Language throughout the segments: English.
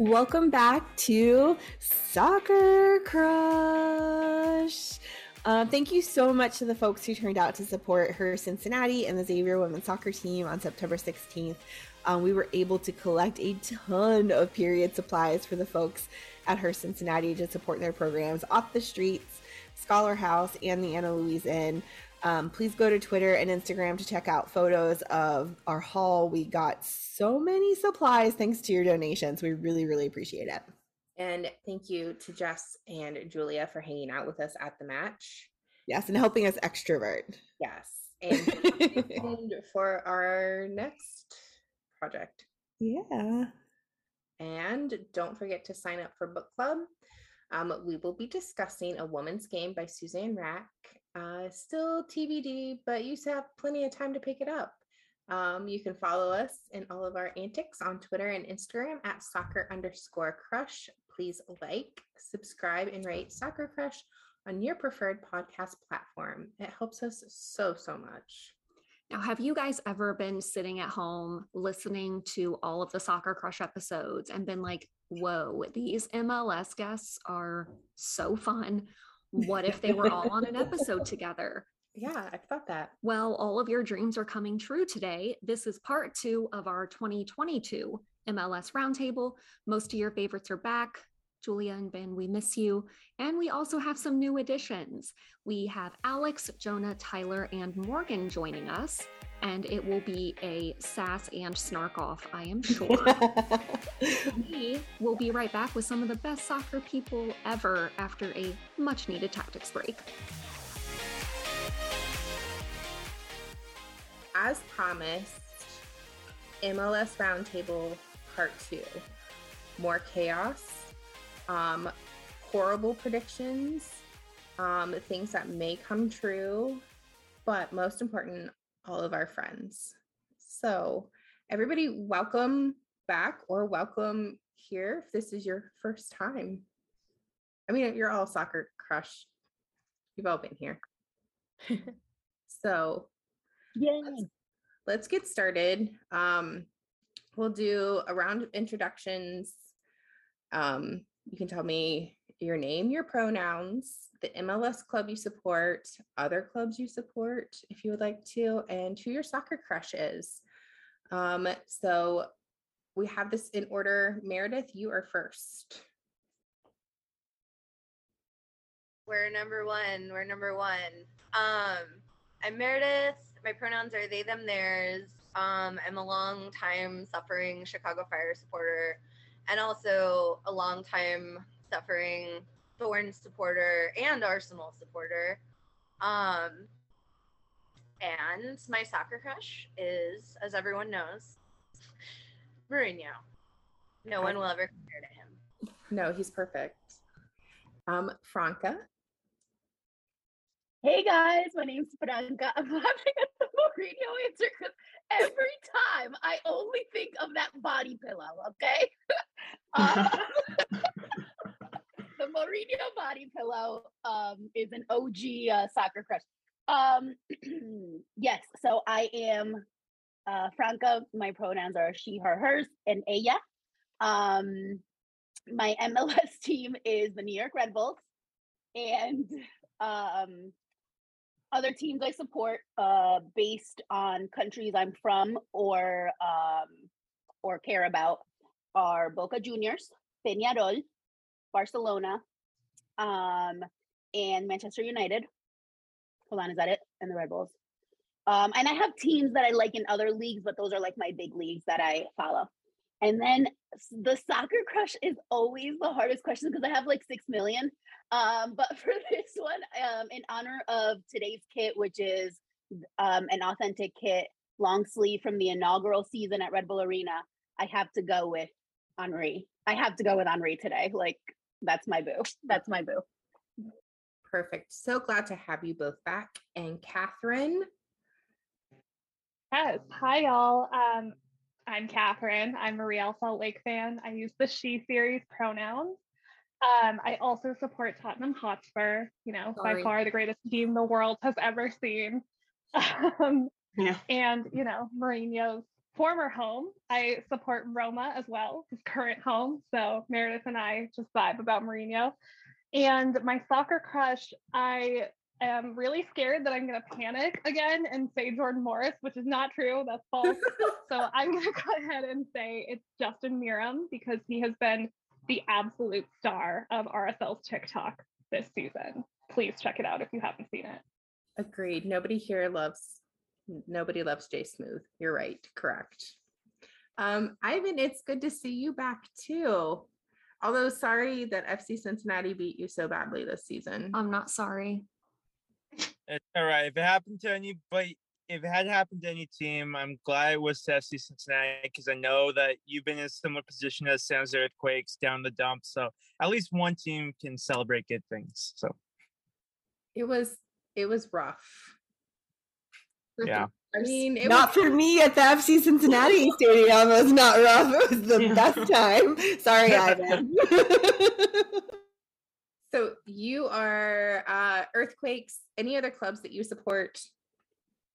Welcome back to Soccer Crush. Uh, thank you so much to the folks who turned out to support her Cincinnati and the Xavier women's soccer team on September 16th. Um, we were able to collect a ton of period supplies for the folks at her Cincinnati to support their programs off the streets, Scholar House, and the Anna Louise Inn. Um, please go to Twitter and Instagram to check out photos of our haul. We got so many supplies thanks to your donations. We really, really appreciate it. And thank you to Jess and Julia for hanging out with us at the match. Yes, and helping us extrovert. Yes. And for our next project. Yeah. And don't forget to sign up for book club. Um, we will be discussing A Woman's Game by Suzanne Wrack. Uh, still TBD, but you have plenty of time to pick it up. Um, you can follow us in all of our antics on Twitter and Instagram at soccer underscore crush. Please like, subscribe, and rate Soccer Crush on your preferred podcast platform. It helps us so, so much. Now, have you guys ever been sitting at home listening to all of the Soccer Crush episodes and been like, whoa, these MLS guests are so fun? What if they were all on an episode together? Yeah, I thought that. Well, all of your dreams are coming true today. This is part two of our 2022 MLS Roundtable. Most of your favorites are back. Julia and Ben, we miss you. And we also have some new additions. We have Alex, Jonah, Tyler, and Morgan joining us. And it will be a sass and snark off, I am sure. we will be right back with some of the best soccer people ever after a much needed tactics break. As promised, MLS Roundtable Part 2. More chaos, um, horrible predictions, um, things that may come true, but most important, all of our friends. So, everybody, welcome back or welcome here if this is your first time. I mean, you're all soccer crush. You've all been here. so, yeah, let's, let's get started. Um, we'll do a round of introductions. Um, you can tell me your name, your pronouns, the MLS club you support, other clubs you support if you would like to, and who your soccer crush is. Um, so we have this in order. Meredith, you are first. We're number one. We're number one. Um, I'm Meredith. My pronouns are they, them, theirs. Um, I'm a long time suffering Chicago Fire supporter and also a long time suffering Thorns supporter and Arsenal supporter. Um, and my soccer crush is, as everyone knows, Mourinho. No one will ever compare to him. No, he's perfect. Um, Franca. Hey guys, my name's Franca. I'm laughing at the Mourinho answer because every time I only think of that body pillow, okay? uh, the Mourinho body pillow um, is an OG uh, soccer crush. Um, yes, so I am uh, Franca. My pronouns are she, her, hers, and ella. Um, my MLS team is the New York Red Bulls, and um, other teams I support uh, based on countries I'm from or um, or care about are Boca Juniors, Peñarol, Barcelona, um, and Manchester United. Hold on, is that it? And the Red Bulls. Um, and I have teams that I like in other leagues, but those are like my big leagues that I follow. And then the soccer crush is always the hardest question because I have like six million. Um, but for this one, um, in honor of today's kit, which is um, an authentic kit, long sleeve from the inaugural season at Red Bull Arena, I have to go with Henry. I have to go with Henry today. Like that's my boo. That's my boo. Perfect. So glad to have you both back. And Catherine. Yes. Hi, y'all. Um, I'm Catherine. I'm a Real Salt Lake fan. I use the she series pronouns. Um, I also support Tottenham Hotspur, you know, Sorry. by far the greatest team the world has ever seen. Um, yeah. And, you know, Mourinho's former home, I support Roma as well, his current home. So Meredith and I just vibe about Mourinho. And my soccer crush, I am really scared that I'm going to panic again and say Jordan Morris, which is not true. That's false. so I'm going to go ahead and say it's Justin Meram because he has been the absolute star of RSL's TikTok this season. Please check it out if you haven't seen it. Agreed. Nobody here loves nobody loves Jay Smooth. You're right. Correct. Um, Ivan, it's good to see you back too. Although sorry that FC Cincinnati beat you so badly this season. I'm not sorry. It's all right. If it happened to anybody, if it had happened to any team, I'm glad it was to FC Cincinnati because I know that you've been in a similar position as San Jose Earthquakes down the dump. So at least one team can celebrate good things. So it was it was rough. Yeah. I mean, it not was- for me at the FC Cincinnati Stadium. It was not rough. It was the yeah. best time. Sorry, Ivan. So you are uh, Earthquakes. Any other clubs that you support?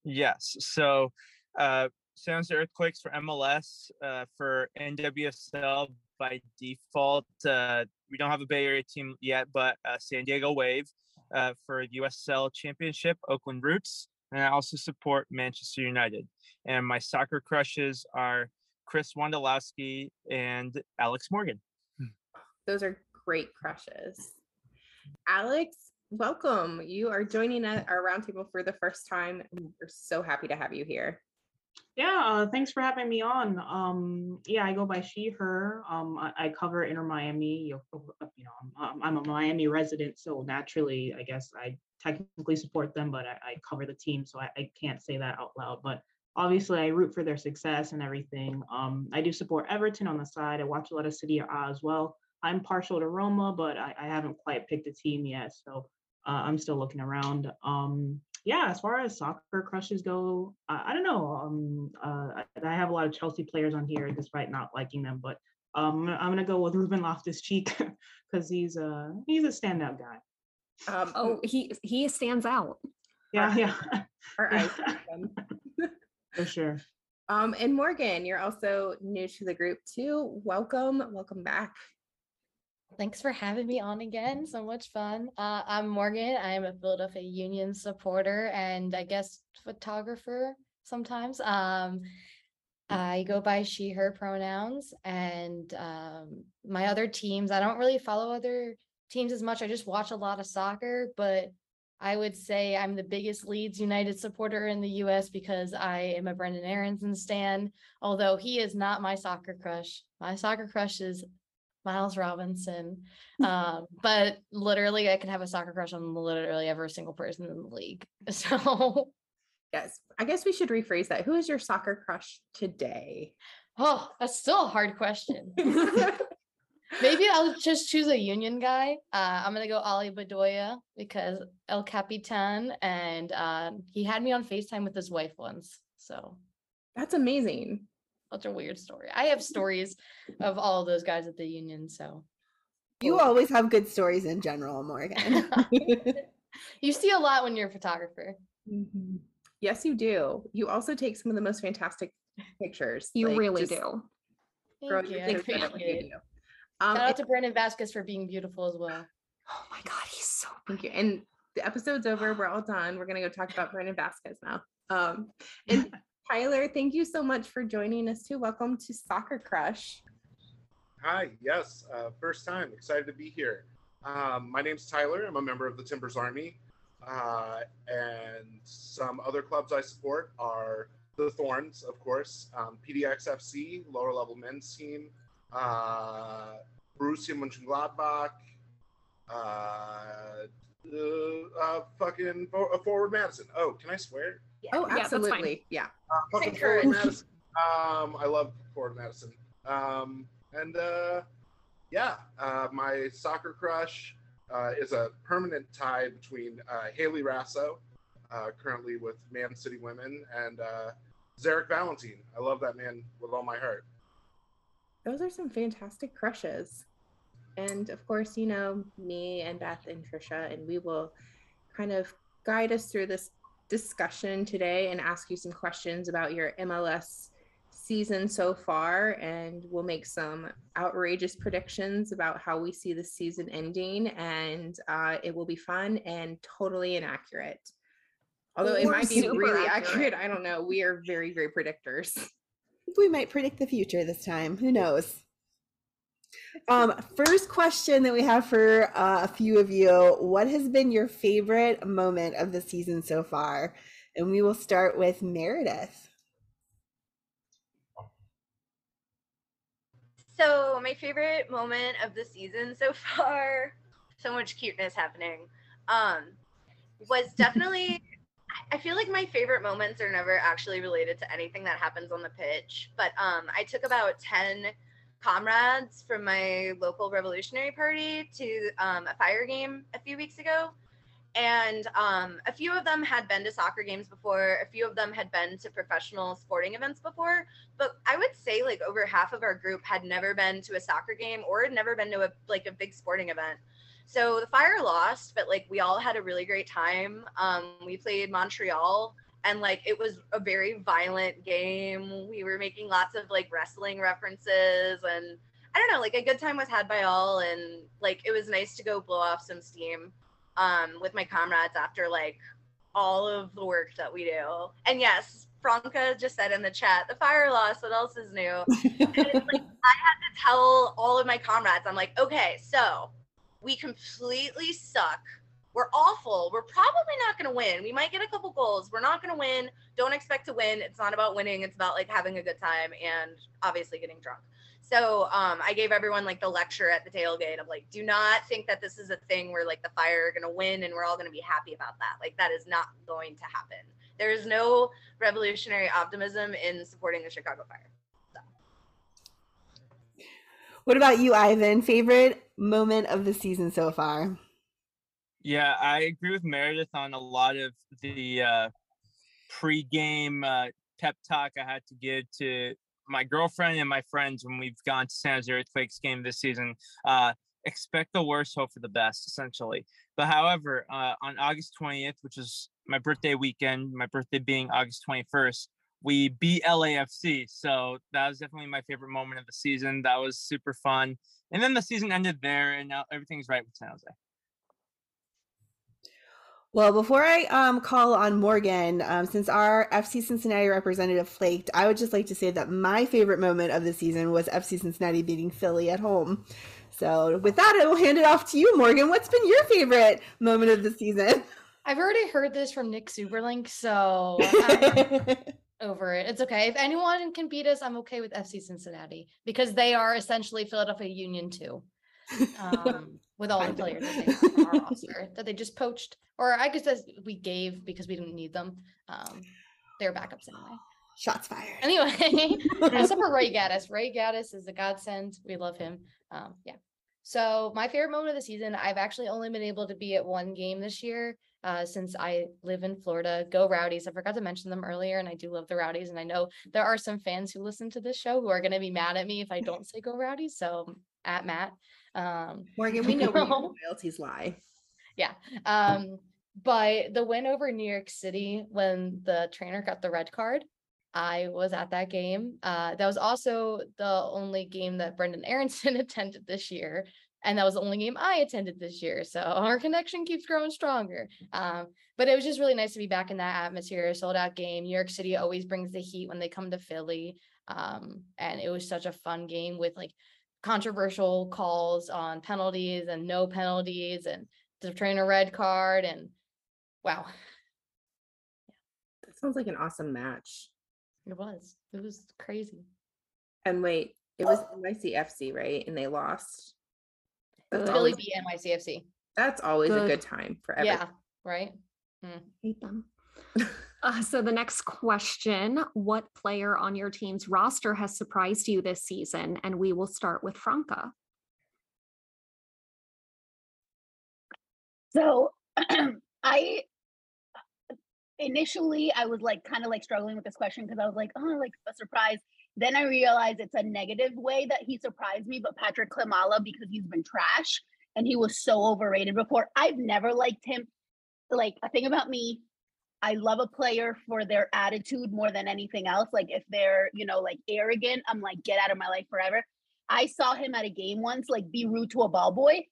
Yes. So uh, San Jose Earthquakes for MLS. Uh, for NWSL by default, uh, we don't have a Bay Area team yet, but uh, San Diego Wave. Uh, for USL Championship, Oakland Roots and I also support Manchester United. And my soccer crushes are Chris Wondolowski and Alex Morgan. Those are great crushes. Alex, welcome. You are joining our roundtable for the first time. We're so happy to have you here. Yeah, uh, thanks for having me on. Um, yeah, I go by she, her. Um, I, I cover Inter Miami. You know, I'm, I'm, a Miami resident, so naturally, I guess I technically support them, but I, I cover the team, so I, I, can't say that out loud. But obviously, I root for their success and everything. Um, I do support Everton on the side. I watch a lot of Serie A as well. I'm partial to Roma, but I, I haven't quite picked a team yet, so uh, I'm still looking around. Um, yeah, as far as soccer crushes go, I, I don't know. Um, uh, I have a lot of Chelsea players on here, despite not liking them, but um, I'm gonna go with Ruben Loftus Cheek because he's a he's a standout guy. Um, oh, he he stands out. Yeah, yeah. Our eyes. For sure. Um, and Morgan, you're also new to the group too. Welcome, welcome back. Thanks for having me on again. So much fun. Uh, I'm Morgan. I am a Philadelphia Union supporter and I guess photographer sometimes. Um, I go by she, her pronouns, and um, my other teams. I don't really follow other teams as much. I just watch a lot of soccer, but I would say I'm the biggest Leeds United supporter in the US because I am a Brendan Aaronson stan, although he is not my soccer crush. My soccer crush is Miles Robinson. Um, but literally I can have a soccer crush on literally every single person in the league. So yes, I guess we should rephrase that. Who is your soccer crush today? Oh, that's still a hard question. Maybe I'll just choose a union guy. Uh, I'm gonna go Ali Bedoya because El Capitan, and uh, he had me on Facetime with his wife once. So that's amazing. Such a weird story. I have stories of all of those guys at the union. So you always have good stories in general, Morgan. you see a lot when you're a photographer. Mm-hmm. Yes, you do. You also take some of the most fantastic pictures. You like, really do. Thank you. I appreciate it. Um, Shout out to Brandon Vazquez for being beautiful as well. Oh my God, he's so thank you. And the episode's over. We're all done. We're gonna go talk about Brandon Vazquez now. Um, and Tyler, thank you so much for joining us too. Welcome to Soccer Crush. Hi, yes, uh, first time. Excited to be here. Um, my name's Tyler. I'm a member of the Timbers Army. Uh, and some other clubs I support are the Thorns, of course, um, PDXFC, lower level men's team, uh, Borussia Mönchengladbach, uh, uh, uh, fucking for, uh, forward Madison. Oh, can I swear? Yeah. Oh, absolutely. Yeah. Uh, fucking forward Madison. Um, I love Forward Madison. Um, and uh, yeah, uh, my soccer crush uh, is a permanent tie between uh, Hayley Raso, uh, currently with Man City Women, and uh, Zarek Valentin. I love that man with all my heart those are some fantastic crushes. And of course, you know, me and Beth and Trisha, and we will kind of guide us through this discussion today and ask you some questions about your MLS season so far and we'll make some outrageous predictions about how we see the season ending and uh, it will be fun and totally inaccurate. Although it might be really accurate. accurate i don't know. We are very very predictors. We might predict the future this time. Who knows um first question that we have for uh, a few of you what has been your favorite moment of the season so far and we will start with meredith So my favorite moment of the season so far, so much cuteness happening, um, was definitely. I feel like my favorite moments are never actually related to anything that happens on the pitch. But um, I took about ten comrades from my local revolutionary party to um, a fire game a few weeks ago. And um, a few of them had been to soccer games before a few of them had been to professional sporting events before but i would say like over half of our group had never been to a soccer game or had never been to a like a big sporting event. So the fire lost but like we all had a really great time. Um, we played montreal and like it was a very violent game we were making lots of like wrestling references and i don't know like a good time was had by all and like it was nice to go blow off some steam um, with my comrades after like all of the work that we do. And yes, Franca just said in the chat, the fire loss, what else is new? and it's like I had to tell all of my comrades, I'm like, okay, so we completely suck. We're awful. We're probably not going to win. We might get a couple goals. We're not going to win. Don't expect to win. It's not about winning. It's about like having a good time and obviously getting drunk. So um, I gave everyone like the lecture at the tailgate of like, do not think that this is a thing where like the fire are gonna win and we're all gonna be happy about that. Like that is not going to happen. There is no revolutionary optimism in supporting the Chicago Fire. So. What about you, Ivan? Favorite moment of the season so far? Yeah, I agree with Meredith on a lot of the uh, pre-game uh, pep talk I had to give to my girlfriend and my friends when we've gone to San Jose Earthquakes game this season. Uh, expect the worst, hope for the best, essentially. But however, uh, on August 20th, which is my birthday weekend, my birthday being August 21st, we beat LAFC. So that was definitely my favorite moment of the season. That was super fun. And then the season ended there, and now everything's right with San Jose. Well, before I um, call on Morgan, um, since our FC Cincinnati representative flaked, I would just like to say that my favorite moment of the season was FC Cincinnati beating Philly at home. So, with that, I will hand it off to you, Morgan. What's been your favorite moment of the season? I've already heard this from Nick Superlink, so over it. It's okay. If anyone can beat us, I'm okay with FC Cincinnati because they are essentially Philadelphia Union too. Um, with all the players from our roster that they just poached, or I guess we gave because we didn't need them. Um, they're backups anyway. Shots fired. Anyway, except for Ray Gaddis. Ray Gaddis is a godsend. We love him. Um, yeah. So my favorite moment of the season, I've actually only been able to be at one game this year. Uh, since I live in Florida, go Rowdies. I forgot to mention them earlier, and I do love the Rowdies. And I know there are some fans who listen to this show who are going to be mad at me if I don't say go Rowdies. So at Matt, um, Morgan, we know where your loyalties lie. Yeah. Um, but the win over New York City when the trainer got the red card, I was at that game. Uh, that was also the only game that Brendan Aaronson attended this year. And that was the only game I attended this year. So our connection keeps growing stronger. Um, but it was just really nice to be back in that atmosphere, sold out game. New York City always brings the heat when they come to Philly. Um, and it was such a fun game with like controversial calls on penalties and no penalties and the trainer red card and wow. That sounds like an awesome match. It was. It was crazy. And wait, it was NYCFC, right? And they lost. That's Philly beat NYCFC. That's always good. a good time for everyone. Yeah, right. Mm. Hate them. Uh, so the next question, what player on your team's roster has surprised you this season? And we will start with Franca. So I initially I was like kind of like struggling with this question because I was like, oh, like a surprise. Then I realized it's a negative way that he surprised me, but Patrick Klimala because he's been trash and he was so overrated before. I've never liked him. Like a thing about me, I love a player for their attitude more than anything else. Like if they're, you know, like arrogant, I'm like, get out of my life forever. I saw him at a game once, like be rude to a ball boy.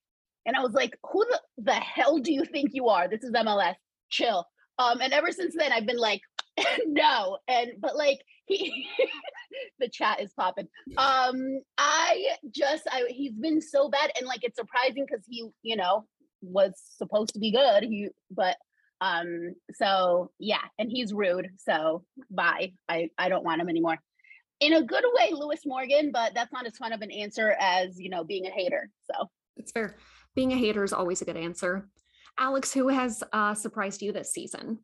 And I was like, who the, the hell do you think you are? This is MLS. Chill. Um, and ever since then, I've been like, no. And but like he the chat is popping. Um, I just I he's been so bad, and like it's surprising because he, you know, was supposed to be good. He but um, so yeah, and he's rude. So bye. I I don't want him anymore. In a good way, Lewis Morgan, but that's not as fun of an answer as you know being a hater. So it's fair. Being a hater is always a good answer. Alex, who has uh, surprised you this season?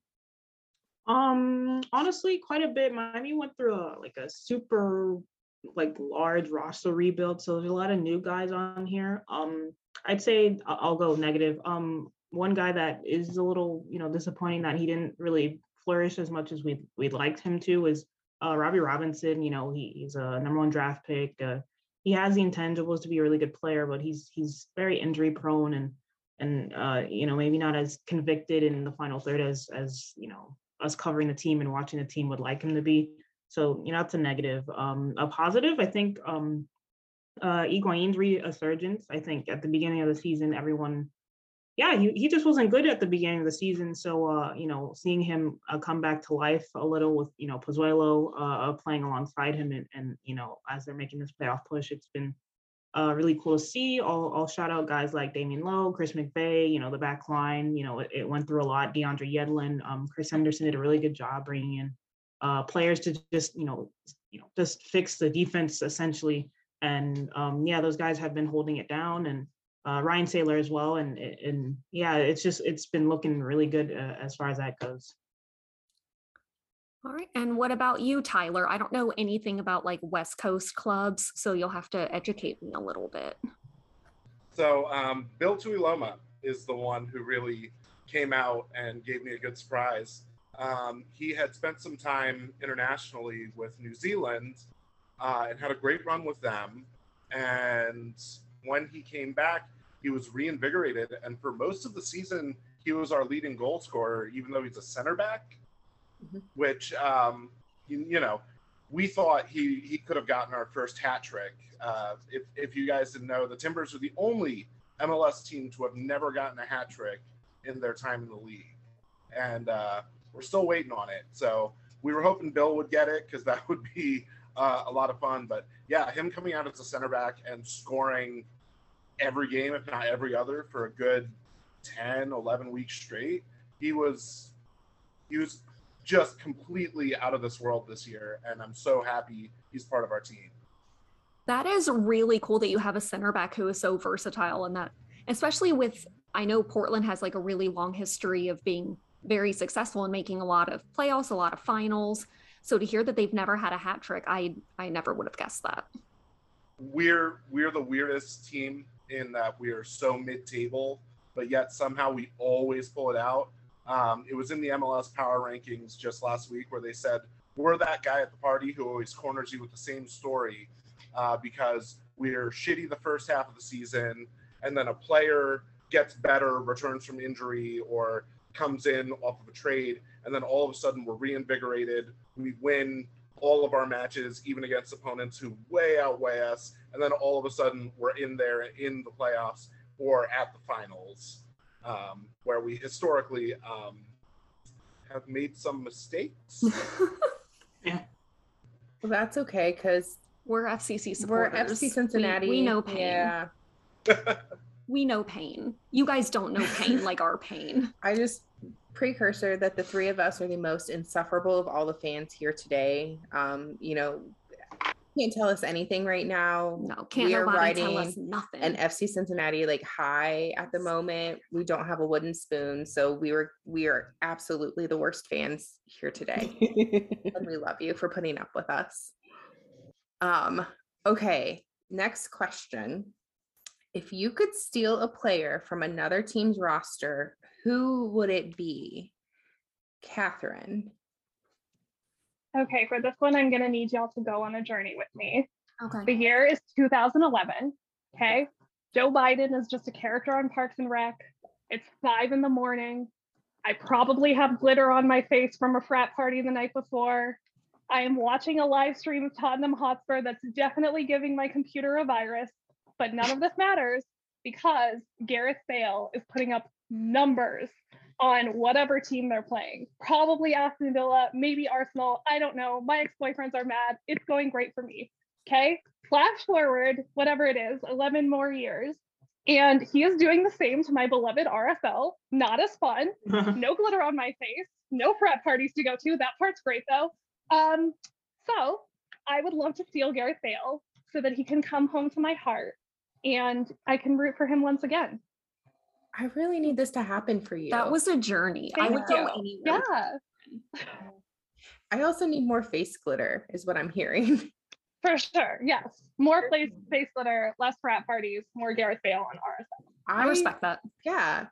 Um, honestly, quite a bit. Miami went through a like a super like large roster rebuild, so there's a lot of new guys on here. Um, I'd say I'll go negative. Um, one guy that is a little you know disappointing that he didn't really flourish as much as we we'd liked him to is uh, Robbie Robinson. You know, he, he's a number one draft pick. Uh, he has the intangibles to be a really good player, but he's he's very injury prone and and uh, you know maybe not as convicted in the final third as as you know us covering the team and watching the team would like him to be. So, you know, that's a negative. Um, a positive, I think um, uh, Higuain's resurgence. I think at the beginning of the season, everyone, yeah, he, he just wasn't good at the beginning of the season. So, uh, you know, seeing him uh, come back to life a little with, you know, Pozuelo uh, playing alongside him and, and, you know, as they're making this playoff push, it's been uh, really cool to see. I'll, I'll shout out guys like Damion Lowe, Chris McVey, you know, the back line, you know, it, it went through a lot. DeAndre Yedlin, um, Chris Henderson did a really good job bringing in uh, players to just, you know, you know, just fix the defense essentially. And um, yeah, those guys have been holding it down and uh, Ryan Sailor as well. And, and yeah, it's just, it's been looking really good uh, as far as that goes. All right. And what about you, Tyler? I don't know anything about like West Coast clubs, so you'll have to educate me a little bit. So, um, Bill Tuiloma is the one who really came out and gave me a good surprise. Um, he had spent some time internationally with New Zealand uh, and had a great run with them. And when he came back, he was reinvigorated. And for most of the season, he was our leading goal scorer, even though he's a center back mm-hmm. which um, you, you, know we thought he he could have gotten our first hat trick. Uh, if if you guys didn't know, the Timbers are the only MLS team to have never gotten a hat trick in their time in the league, and uh, we're still waiting on it. So we were hoping Bill would get it because that would be uh, a lot of fun. But yeah, him coming out as a center back and scoring every game, if not every other, for a good 10, 11 weeks straight, he was he was just completely out of this world this year. And I'm so happy he's part of our team. That is really cool that you have a center back who is so versatile and that, especially with, I know Portland has like a really long history of being very successful and making a lot of playoffs, a lot of finals. So to hear that they've never had a hat trick, I I never would have guessed that. We're we're the weirdest team in that we are so mid-table, but yet somehow we always pull it out. Um, it was in the MLS Power Rankings just last week where they said we're that guy at the party who always corners you with the same story uh, because we're shitty the first half of the season, and then a player gets better, returns from injury, or comes in off of a trade, and then all of a sudden we're reinvigorated. We win all of our matches, even against opponents who way outweigh us, and then all of a sudden we're in there in the playoffs or at the finals um, where we historically um, have made some mistakes. yeah. Well, that's okay because we're FCC supporters. We're FC Cincinnati. We, we know pain. Yeah. we know pain. You guys don't know pain like our pain. I just precursor that the three of us are the most insufferable of all the fans here today. Um, you know, can't tell us anything right now. No, can't we are writing tell us nothing. An FC Cincinnati like high at the moment. We don't have a wooden spoon, so we were we are absolutely the worst fans here today. and we love you for putting up with us. Um, okay, next question. If you could steal a player from another team's roster, who would it be? Catherine. Okay, for this one, I'm going to need y'all to go on a journey with me. Okay. The year is 2011. Okay. Joe Biden is just a character on Parks and Rec. It's five in the morning. I probably have glitter on my face from a frat party the night before. I am watching a live stream of Tottenham Hotspur that's definitely giving my computer a virus, but none of this matters because Gareth Bale is putting up numbers on whatever team they're playing. Probably Aston Villa, maybe Arsenal. I don't know. My ex boyfriends are mad. It's going great for me. Okay. Flash forward, whatever it is, 11 more years. And he is doing the same to my beloved RSL. Not as fun. no glitter on my face. No frat parties to go to. That part's great though. Um, so I would love to steal Gareth Bale so that he can come home to my heart and I can root for him once again. I really need this to happen for you. That was a journey. Thank I would you. go anywhere. Yeah, I also need more face glitter, is what I'm hearing. for sure. Yes. More face, face glitter, less frat parties, more Gareth Bale on RSL. I respect that. Yeah.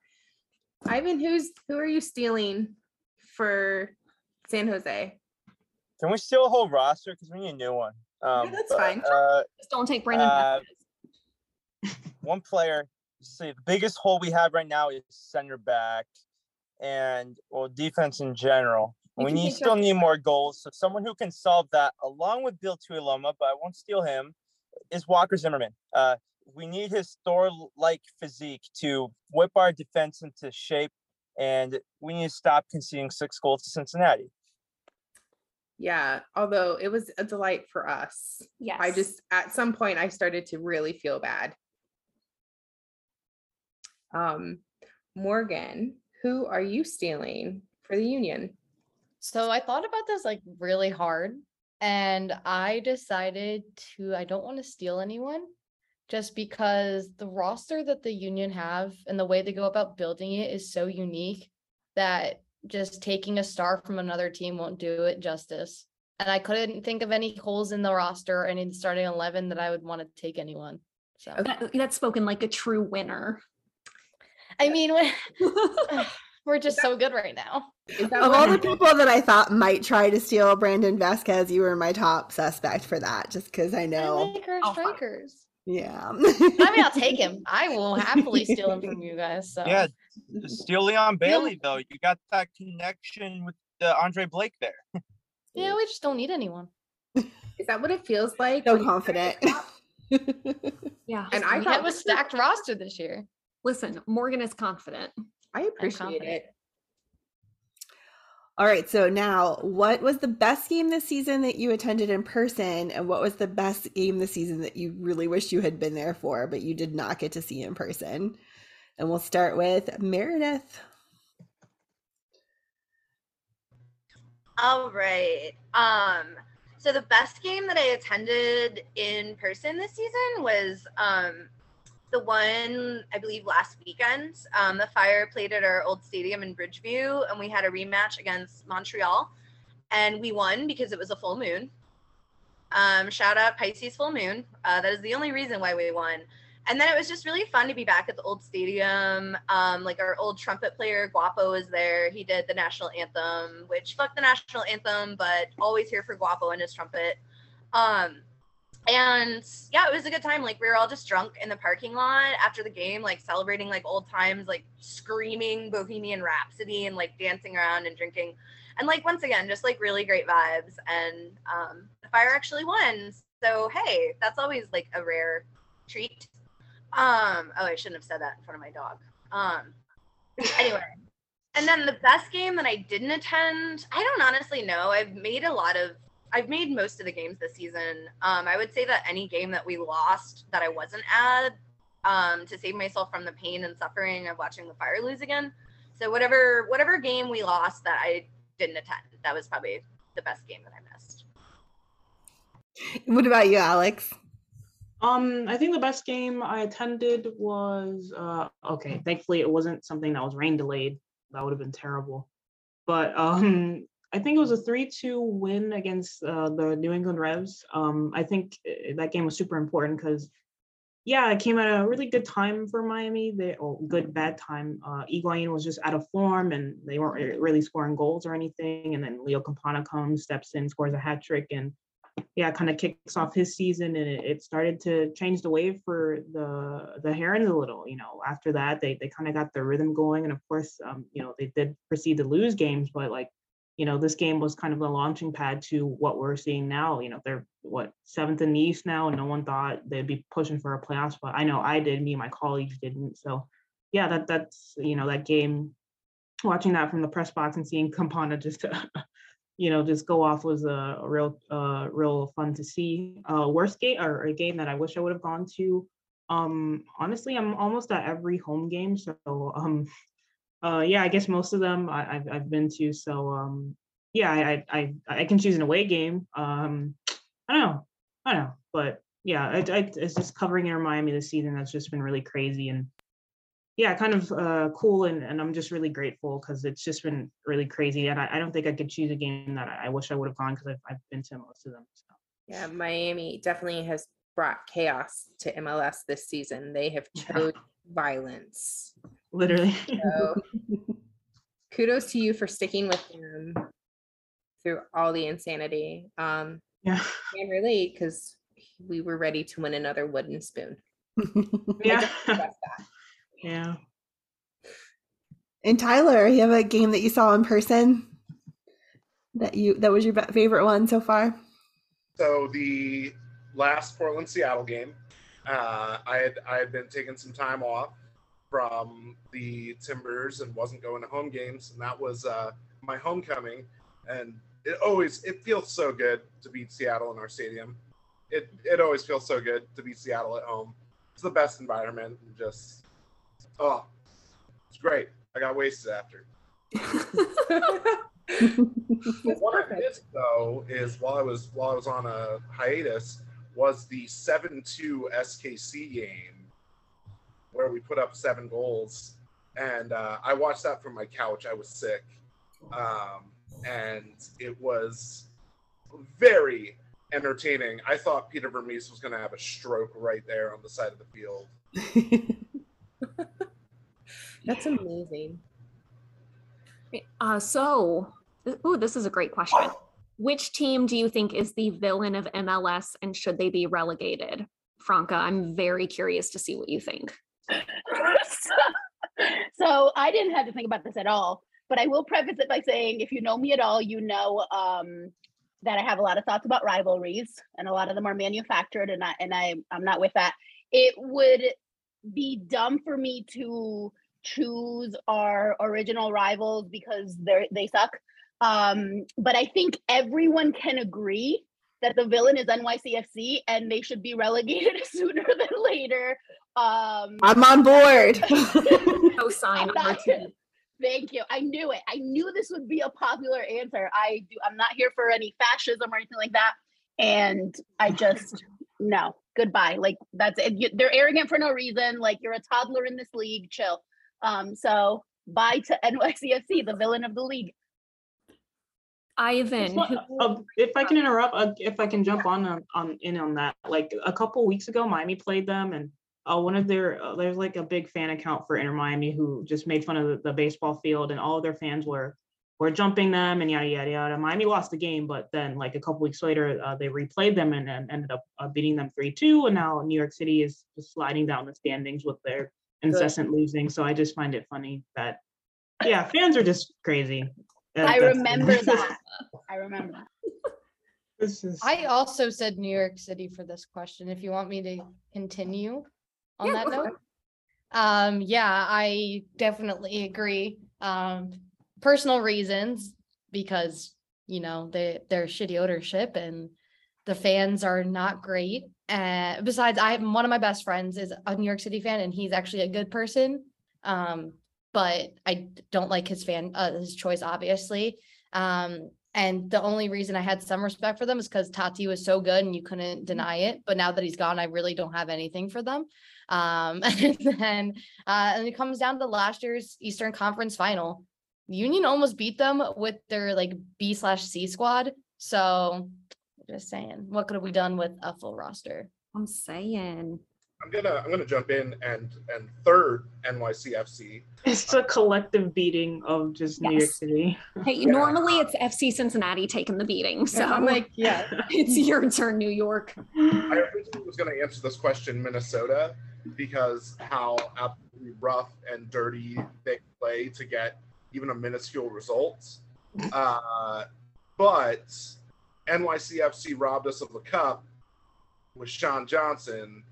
Ivan, who's who are you stealing for San Jose? Can we steal a whole roster? Because we need a new one. Um, that's but, fine. Uh, Just don't take Brandon. Uh, one player. See, the biggest hole we have right now is center back, and well, defense in general. You we need still need more goals. So someone who can solve that, along with Bill Tuiloma, but I won't steal him, is Walker Zimmerman. Uh, we need his Thor-like physique to whip our defense into shape, and we need to stop conceding six goals to Cincinnati. Yeah, although it was a delight for us. Yes. I just at some point I started to really feel bad. Um Morgan, who are you stealing for the union? So I thought about this like really hard and I decided to I don't want to steal anyone just because the roster that the union have and the way they go about building it is so unique that just taking a star from another team won't do it justice. And I couldn't think of any holes in the roster and in starting 11 that I would want to take anyone. So That, that's spoken like a true winner. I mean, when- we're just so good right now. Of all the people that I thought might try to steal Brandon Vasquez, you were my top suspect for that, just because I I know. like our strikers. Yeah. I mean, I'll take him. I will happily steal him from you guys. So Yeah, steal Leon Bailey though. You got that connection with uh, Andre Blake there. yeah, we just don't need anyone. is that what it feels like? so confident. Yeah. And I we thought have a stacked roster this year. Listen, Morgan is confident. I appreciate confident. it. All right. So now, what was the best game this season that you attended in person? And what was the best game this season that you really wish you had been there for, but you did not get to see in person? And we'll start with Meredith. All right. Um, so the best game that I attended in person this season was um the one I believe last weekend. Um, the Fire played at our old stadium in Bridgeview, and we had a rematch against Montreal, and we won because it was a full moon. Um, shout out Pisces full moon. Uh, that is the only reason why we won. And then it was just really fun to be back at the old stadium. Um, like our old trumpet player Guapo was there. He did the national anthem, which fuck the national anthem, but always here for Guapo and his trumpet. Um, and yeah, it was a good time. Like we were all just drunk in the parking lot after the game, like celebrating like old times, like screaming Bohemian Rhapsody and like dancing around and drinking. And like once again, just like really great vibes. And um, the fire actually won. So hey, that's always like a rare treat. Um, oh, I shouldn't have said that in front of my dog. Um, anyway, and then the best game that I didn't attend, I don't honestly know. I've made a lot of, I've made most of the games this season. Um, I would say that any game that we lost that I wasn't at, um, to save myself from the pain and suffering of watching the Fire lose again. So whatever, whatever game we lost that I didn't attend, that was probably the best game that I missed. What about you, Alex? Um, I think the best game I attended was uh okay. Thankfully, it wasn't something that was rain delayed. That would have been terrible. But um, I think it was a three-two win against uh, the New England Revs. Um, I think uh, that game was super important because, yeah, it came at a really good time for Miami. They oh, good bad time. Uh, Higuain was just out of form, and they weren't really scoring goals or anything. And then Leo Campana comes, steps in, scores a hat trick, and yeah, kind of kicks off his season, and it, it, started to change the wave for the the Herons a little. You know, after that, they they kind of got their rhythm going, and of course, um, you know, they did proceed to lose games, but like, you know, this game was kind of the launching pad to what we're seeing now. You know, they're what seventh in the East now, and no one thought they'd be pushing for a playoff spot. I know I did, me and my colleagues didn't. So, yeah, that that's you know that game. Watching that from the press box and seeing Campana just you know, just go off was a, real, uh, real fun to see. Uh, worst game or a game that I wish I would have gone to. Um, honestly, I'm almost at every home game, so um, uh, yeah, I guess most of them I, have I've been to. So um, yeah, I, I I can choose an away game. Um, I don't know, I don't know, but yeah, I, I, it's just covering Inter Miami this season. That's just been really crazy, and yeah, kind of uh, cool. And, and I'm just really grateful because it's just been really crazy. And I, I, don't think I could choose a game that I, I wish I would have gone because I've, I've been to most of them. So. Yeah, Miami definitely has brought chaos to MLS this season. They have chose yeah. violence. Literally. So kudos to you for sticking with them through all the insanity. Um, yeah. can relate because we were ready to win another wooden spoon. yeah. Yeah. And Tyler, you have a game that you saw in person that you that was your favorite one so far? So the last Portland Seattle game, uh, I had I had been taking some time off from the Timbers and wasn't going to home games, and that was uh, my homecoming. And it always it feels so good to beat Seattle in our stadium. It it always feels so good to beat Seattle at home. It's the best environment. And Just Oh, it's great. I got wasted after. what I missed though is while I was while I was on a hiatus was the seven two SKC game where we put up seven goals, and uh, I watched that from my couch. I was sick, um, and it was very entertaining. I thought Peter Vermes was going to have a stroke right there on the side of the field. That's amazing. Uh, so, oh, this is a great question. Which team do you think is the villain of MLS and should they be relegated? Franca, I'm very curious to see what you think. so, I didn't have to think about this at all, but I will preface it by saying if you know me at all, you know um, that I have a lot of thoughts about rivalries and a lot of them are manufactured and I and I I'm not with that. It would be dumb for me to choose our original rivals because they they suck. Um, but I think everyone can agree that the villain is NYCFC and they should be relegated sooner than later. Um, I'm on board. no sign. on our team. Thank you. I knew it. I knew this would be a popular answer. I do. I'm not here for any fascism or anything like that. And I just no. Goodbye. Like that's it. They're arrogant for no reason. Like you're a toddler in this league. Chill. Um, so bye to NYCFC, the villain of the league. Ivan, uh, if I can interrupt, uh, if I can jump on, on on in on that, like a couple weeks ago, Miami played them, and uh, one of their uh, there's like a big fan account for Inter Miami who just made fun of the, the baseball field, and all of their fans were were jumping them and yada yada yada. Miami lost the game, but then like a couple weeks later, uh, they replayed them and, and ended up uh, beating them three two, and now New York City is just sliding down the standings with their incessant Good. losing. So I just find it funny that, yeah, fans are just crazy. I remember that. I remember that. This is... I also said New York City for this question. If you want me to continue on yeah, that note. Um, yeah, I definitely agree. Um, personal reasons because you know they they're shitty ownership and the fans are not great uh, besides, I have one of my best friends is a New York City fan, and he's actually a good person. Um, but I don't like his fan uh, his choice, obviously. Um, and the only reason I had some respect for them is because Tati was so good, and you couldn't mm-hmm. deny it. But now that he's gone, I really don't have anything for them. Um, and then uh, and it comes down to last year's Eastern Conference Final. Union almost beat them with their like B slash C squad. So just saying, what could have we done with a full roster? I'm saying. I'm gonna I'm gonna jump in and and third NYCFC. It's a collective beating of just New York City. Hey, Yeah. normally it's FC Cincinnati taking the beating. So I'm like, yeah. it's your turn, New York. I originally was gonna answer this question Minnesota because how absolutely rough and dirty they play to get even a minuscule result, Uh, but NYCFC robbed us of the cup with Sean Johnson,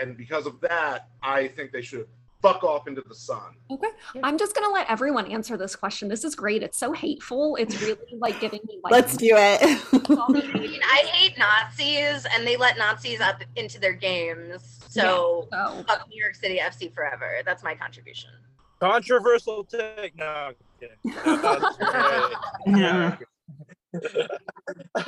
and because of that, I think they should fuck off into the sun. Okay. I'm just gonna let everyone answer this question. This is great. It's so hateful. It's really like giving me like Let's do it. I mean, I hate Nazis, and they let Nazis up into their games. So so fuck New York City FC forever. That's my contribution. Controversial take. No, I'm kidding. That's. Yeah.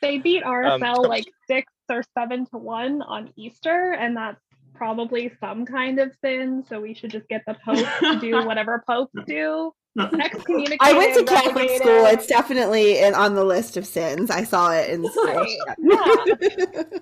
They beat RSL Um, like six or seven to one on Easter, and that's probably some kind of sin. So we should just get the Pope to do whatever popes do. Excommunicated. I went to Catholic school. It's definitely in, on the list of sins. I saw it in school. Yeah.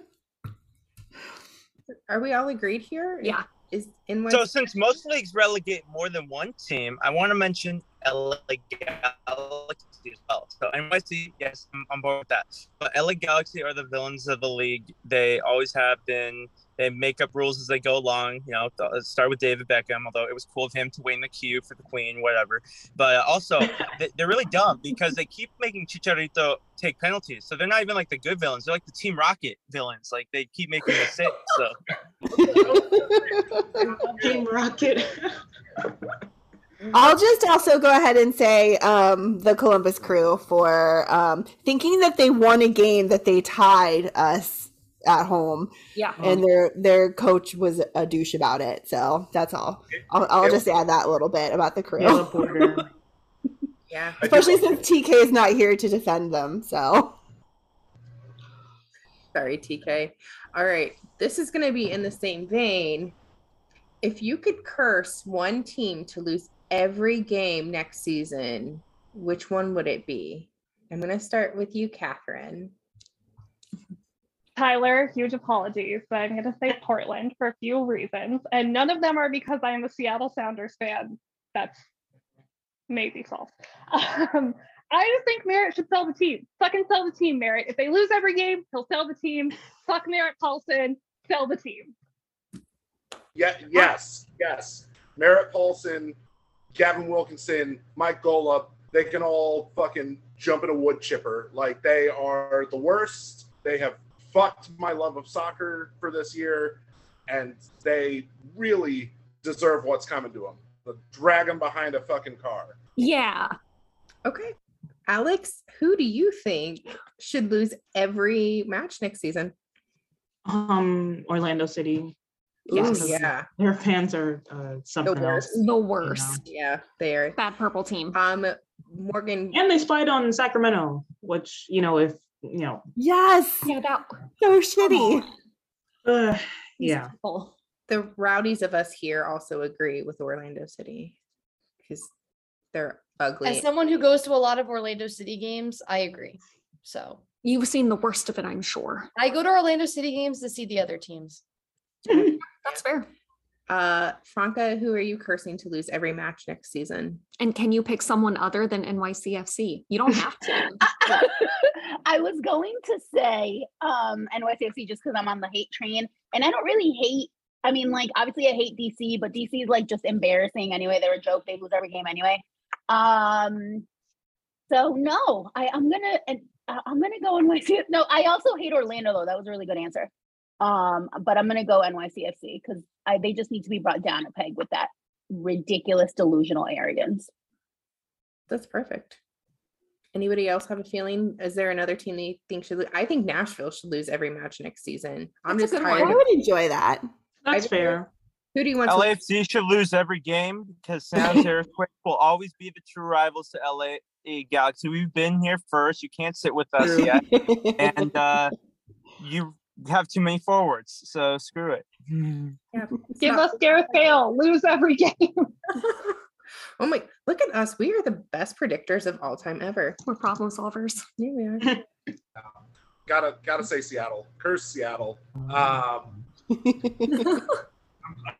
Are we all agreed here? Yeah. Is So since most leagues relegate more than one team, I want to mention LA Galaxy as well. So NYC, yes, I'm on board with that. But LA Galaxy are the villains of the league. They always have been. They make up rules as they go along. You know, th- start with David Beckham, although it was cool of him to win the queue for the Queen, whatever. But also, they- they're really dumb because they keep making Chicharito take penalties. So they're not even like the good villains. They're like the Team Rocket villains. Like they keep making mistakes. So. Team Rocket. I'll just also go ahead and say um, the Columbus Crew for um, thinking that they won a game that they tied us at home, yeah. and their their coach was a douche about it. So that's all. I'll, I'll just add that a little bit about the crew, Yeah. Especially since TK is not here to defend them. So Sorry, TK. All right. This is going to be in the same vein. If you could curse one team to lose every game next season, which one would it be? I'm going to start with you, Catherine. Tyler, huge apologies, but I'm going to say Portland for a few reasons. And none of them are because I am a Seattle Sounders fan. That's maybe false. Um, I just think Merritt should sell the team. Fucking sell the team, Merritt. If they lose every game, he'll sell the team. Fuck Merritt Paulson, sell the team. Yeah, yes, yes. Merritt Paulson, Gavin Wilkinson, Mike Golub, they can all fucking jump in a wood chipper. Like they are the worst. They have fucked my love of soccer for this year, and they really deserve what's coming to them. The dragon behind a fucking car. Yeah. Okay. Alex, who do you think should lose every match next season? Um, Orlando City. Yes. Ooh, yeah. Their fans are uh, something worst. else. The worst. Yeah, they are. Bad purple team. Um, Morgan, And they spied on Sacramento, which you know, if you know, yes, Yeah, that so shitty. uh, yeah. awful. the rowdies of us here also agree with Orlando City because they're ugly. As someone who goes to a lot of Orlando City games, I agree. So You've seen the worst of it, I'm sure. I go to Orlando City games to see the other teams. That's fair. Uh, Franca, who are you cursing to lose every match next season? And can you pick someone other than NYCFC? You don't have to. I was going to say um NYCFC just because I'm on the hate train, and I don't really hate. I mean, like obviously I hate DC, but DC is like just embarrassing anyway. They're a joke. They lose every game anyway. Um, so no, I I'm gonna uh, I'm gonna go NYCFC. No, I also hate Orlando though. That was a really good answer. Um, but I'm gonna go NYCFC because I they just need to be brought down a peg with that ridiculous delusional arrogance. That's perfect. Anybody else have a feeling? Is there another team that you think should? Lose? I think Nashville should lose every match next season. I'm That's just tired. one. I would enjoy that. That's I- fair. Who do you want? To, LAFC should lose every game because San Jose Earthquake will always be the true rivals to LA Galaxy. We've been here first. You can't sit with us yet, and uh, you have too many forwards. So screw it. yeah, Give not- us Gareth Bale, lose every game. oh my! Look at us. We are the best predictors of all time ever. We're problem solvers. Here we are. gotta gotta say Seattle. Curse Seattle. Um, I'm,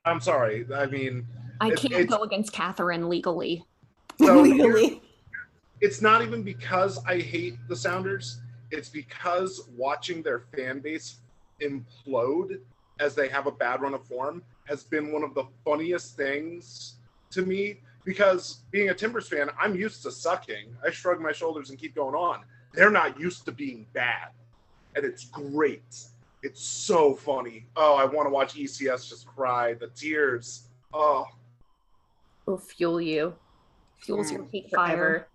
I'm sorry. I mean, I it- can't go against Catherine legally. So Legally. it's not even because I hate the Sounders. It's because watching their fan base implode as they have a bad run of form has been one of the funniest things to me. Because being a Timbers fan, I'm used to sucking. I shrug my shoulders and keep going on. They're not used to being bad. And it's great. It's so funny. Oh, I want to watch ECS just cry. The tears. Oh, Will fuel you. Fuels your Mm, hate forever.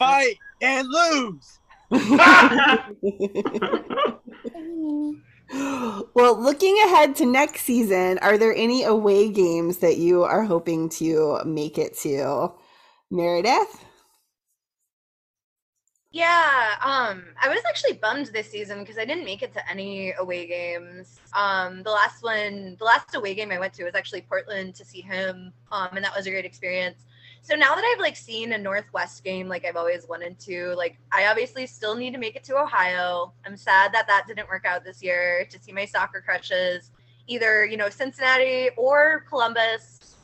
fire. Fight and lose. well, looking ahead to next season, are there any away games that you are hoping to make it to? Meredith? Yeah, um, I was actually bummed this season because I didn't make it to any away games. Um, the last one, the last away game I went to was actually Portland to see him, um, and that was a great experience. So now that I've like seen a Northwest game, like I've always wanted to, like I obviously still need to make it to Ohio. I'm sad that that didn't work out this year to see my soccer crushes, either you know Cincinnati or Columbus.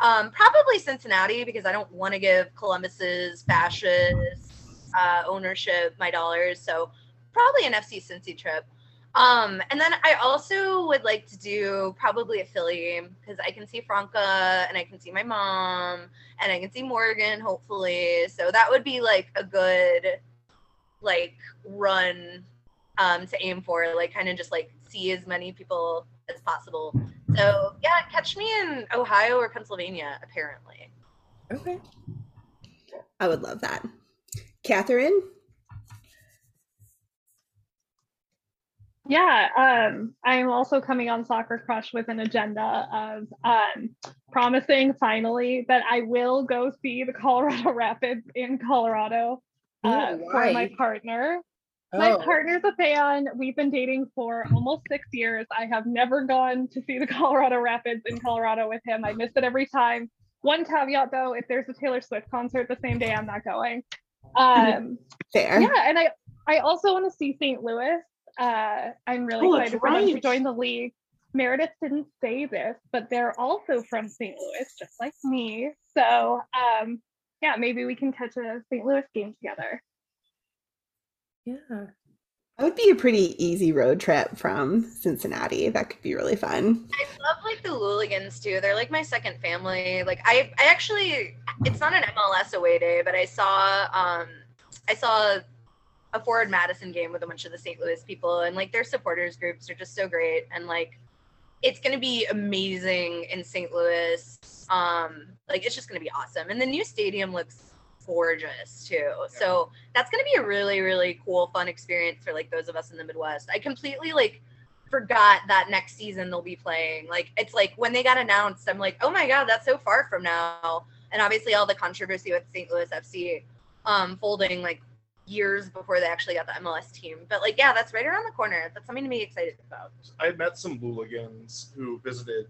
Um, probably Cincinnati because I don't want to give Columbus's fascist uh, ownership my dollars. So probably an FC Cincy trip. Um, and then I also would like to do probably a Philly because I can see Franca and I can see my mom and I can see Morgan hopefully. So that would be like a good like run um, to aim for, like kind of just like see as many people as possible. So yeah, catch me in Ohio or Pennsylvania apparently. Okay. I would love that. Catherine? Yeah, um, I'm also coming on Soccer Crush with an agenda of um, promising finally that I will go see the Colorado Rapids in Colorado uh, Ooh, for my why? partner. My Oh. partner's a fan. We've been dating for almost six years. I have never gone to see the Colorado Rapids in Colorado with him. I miss it every time. One caveat though, if there's a Taylor Swift concert the same day, I'm not going. Um, Fair. yeah, and I I also want to see St. Louis. Uh, I'm really Oh, excited for them to join the league. Meredith didn't say this, but they're also from St. Louis, just like me. So um, yeah, maybe we can catch a St. Louis game together. Yeah. That would be a pretty easy road trip from Cincinnati. That could be really fun. I love like the Looligans too. They're like my second family. Like I, I actually, it's not an MLS away day, but I saw, um, I saw a Forward Madison game with a bunch of the St. Louis people, and like their supporters groups are just so great, and like it's gonna be amazing in St. Louis. Um, like it's just gonna be awesome, and the new stadium looks gorgeous too. So that's gonna be a really, really cool, fun experience for like those of us in the Midwest. I completely like forgot that next season they'll be playing. Like it's like when they got announced, I'm like, oh my god, that's so far from now. And obviously all the controversy with St. Louis FC um, folding like years before they actually got the MLS team. But like, yeah, that's right around the corner. That's something to be excited about. I met some hooligans who visited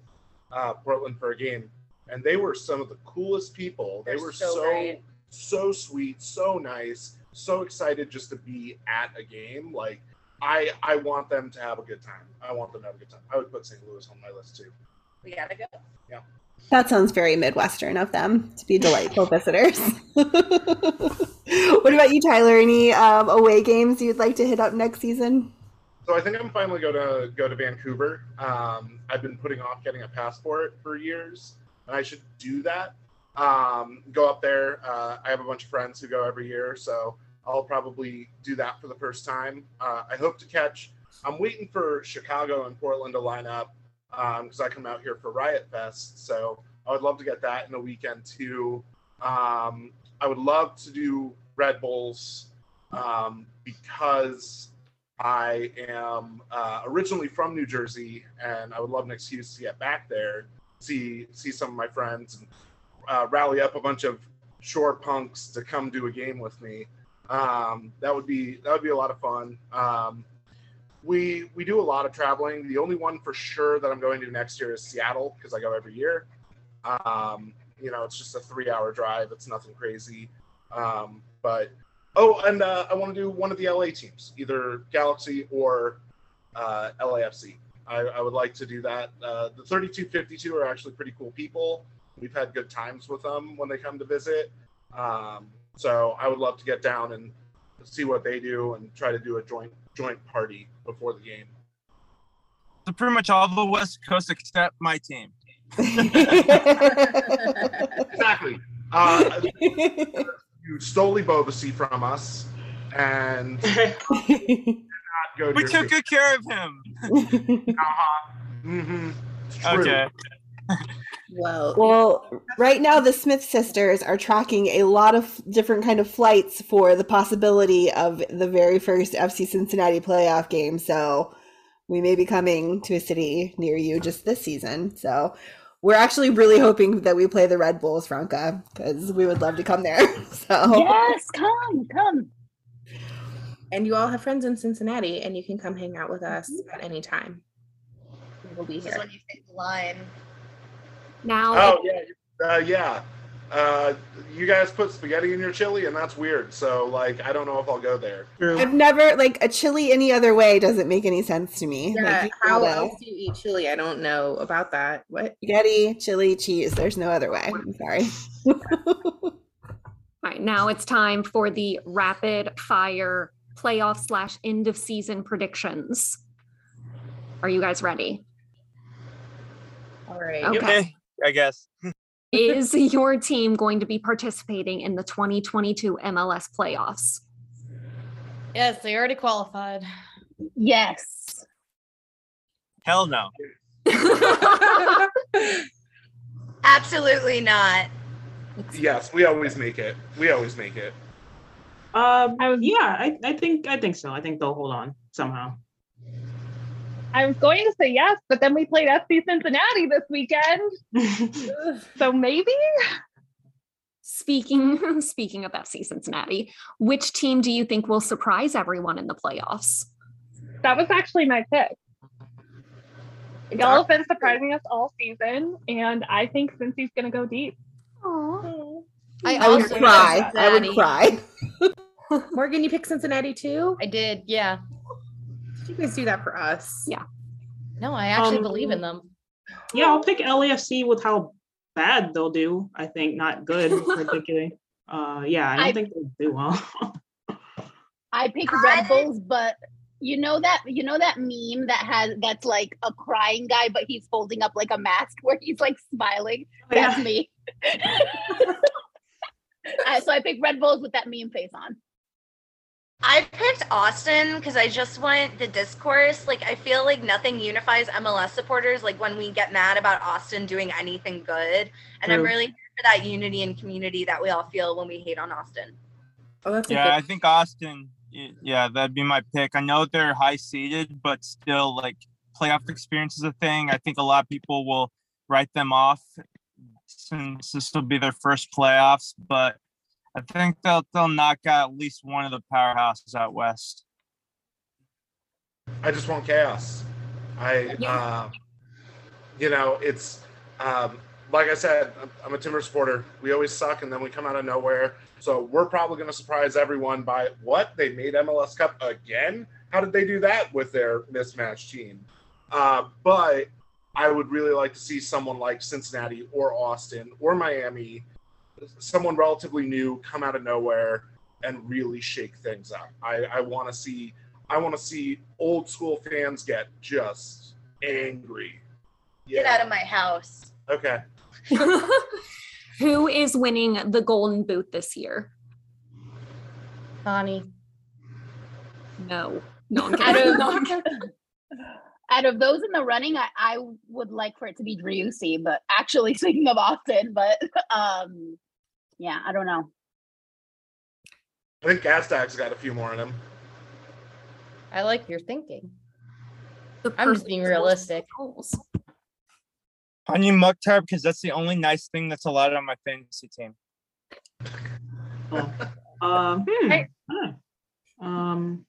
uh, Portland for a game, and they were some of the coolest people. They They're were so so so sweet, so nice, so excited just to be at a game. Like I I want them to have a good time. I want them to have a good time. I would put St. Louis on my list too. We gotta go. Yeah. That sounds very Midwestern of them to be delightful visitors. what about you, Tyler? Any um, away games you'd like to hit up next season? So I think I'm finally going to go to Vancouver. Um, I've been putting off getting a passport for years, and I should do that. Um, go up there. Uh, I have a bunch of friends who go every year, so I'll probably do that for the first time. Uh, I hope to catch. I'm waiting for Chicago and Portland to line up because I come out here for Riot Fest. So I would love to get that in a weekend too. Um, I would love to do Red Bulls um, because I am uh, originally from New Jersey, and I would love an excuse to get back there, see see some of my friends, and uh, rally up a bunch of shore punks to come do a game with me. Um, that would be that would be a lot of fun. Um, we we do a lot of traveling. The only one for sure that I'm going to next year is Seattle because I go every year. Um, you know, it's just a three hour drive. It's nothing crazy. Um, but oh, and uh, I want to do one of the LA teams, either Galaxy or uh, LAFC. I, I, would like to do that. Uh, the 3252 are actually pretty cool people. We've had good times with them when they come to visit. Um, so I would love to get down and see what they do and try to do a joint joint party before the game. So pretty much all the West Coast except my team. exactly. Uh, you stole Ebobisse from us, and go. we took good care of him. uh-huh. mm-hmm. Okay. Well, well, right now the Smith sisters are tracking a lot of different kind of flights for the possibility of the very first FC Cincinnati playoff game. So we may be coming to a city near you just this season. So we're actually really hoping that we play the Red Bulls, Franca, because we would love to come there. So yes, come, come. And you all have friends in Cincinnati, and you can come hang out with us at any time. We'll be here. when you say the line. Now. Oh yeah, uh, yeah. Uh, you guys put spaghetti in your chili, and that's weird. So, like, I don't know if I'll go there. I've never like a chili any other way doesn't make any sense to me. Yeah, like, how else do you eat chili? I don't know about that. What spaghetti, chili, cheese? There's no other way. I'm sorry. All right, now it's time for the rapid fire playoff slash end of season predictions. Are you guys ready? All right. Okay. okay I guess. Is your team going to be participating in the 2022 MLS playoffs? Yes, they already qualified. Yes. Hell no. Absolutely not. Yes, we always make it. We always make it. Um, I was, yeah, I, I think I think so. I think they'll hold on somehow. I was going to say yes, but then we played FC Cincinnati this weekend. so maybe. Speaking speaking of FC Cincinnati, which team do you think will surprise everyone in the playoffs? That was actually my pick. Y'all have been surprising us all season, and I think Cincy's gonna go deep. Aww. I, I would cry. I would cry. Morgan, you picked Cincinnati too? I did, yeah. You guys do that for us. Yeah. No, I actually um, believe in them. Yeah, I'll pick LAFC with how bad they'll do. I think not good particularly. Uh, yeah, I don't I, think they'll do well. I picked Red Bulls, but you know that you know that meme that has that's like a crying guy, but he's holding up like a mask where he's like smiling. Oh, that's yeah. me. uh, so I pick Red Bulls with that meme face on. I picked Austin because I just want the discourse. Like, I feel like nothing unifies MLS supporters like when we get mad about Austin doing anything good. And True. I'm really here for that unity and community that we all feel when we hate on Austin. Oh, that's yeah, good- I think Austin. Yeah, that'd be my pick. I know they're high seeded, but still, like playoff experience is a thing. I think a lot of people will write them off since this will be their first playoffs, but I think they'll they'll knock out at least one of the powerhouses out west. I just want chaos. I, yeah. uh, you know, it's um, like I said, I'm a Timber supporter. We always suck, and then we come out of nowhere. So we're probably going to surprise everyone by what they made MLS Cup again. How did they do that with their mismatched team? Uh, but I would really like to see someone like Cincinnati or Austin or Miami someone relatively new come out of nowhere and really shake things up. I, I want to see I want to see old school fans get just angry. Yeah. Get out of my house. Okay. Who is winning the Golden Boot this year? Connie. No. No, out, of, out of those in the running, I, I would like for it to be Driussi, but actually speaking of Austin, but um yeah, I don't know. I think Gazdag got a few more in him. I like your thinking. I'm just being realistic. Hany Mukhtar because that's the only nice thing that's allowed on my fantasy team. Oh. Um, hmm. um,